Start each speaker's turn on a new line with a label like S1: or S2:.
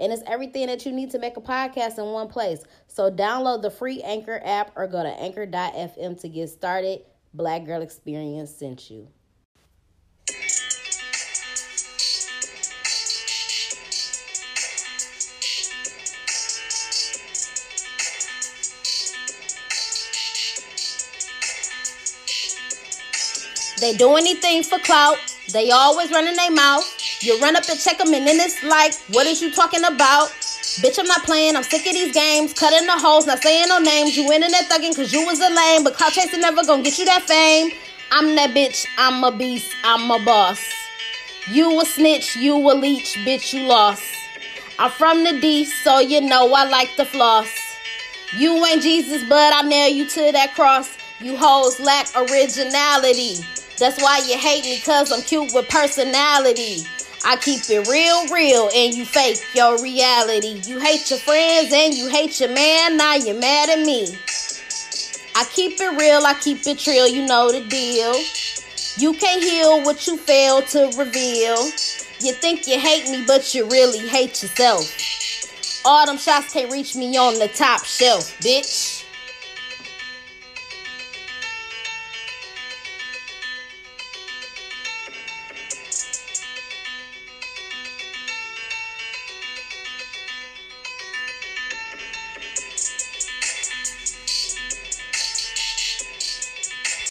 S1: And it's everything that you need to make a podcast in one place. So download the free Anchor app or go to anchor.fm to get started. Black Girl Experience sent you. They do anything for clout. They always running their mouth. You run up and check them, and then it's like, what is you talking about? Bitch, I'm not playing. I'm sick of these games. Cutting the holes, not saying no names. You that thugging because you was a lame. But clout chasing never gonna get you that fame. I'm that bitch. I'm a beast. I'm a boss. You a snitch. You a leech. Bitch, you lost. I'm from the D, so you know I like the floss. You ain't Jesus, but I nail you to that cross. You hoes lack originality. That's why you hate me, cause I'm cute with personality. I keep it real, real, and you fake your reality. You hate your friends and you hate your man, now you're mad at me. I keep it real, I keep it real, you know the deal. You can't heal what you fail to reveal. You think you hate me, but you really hate yourself. All them shots can't reach me on the top shelf, bitch.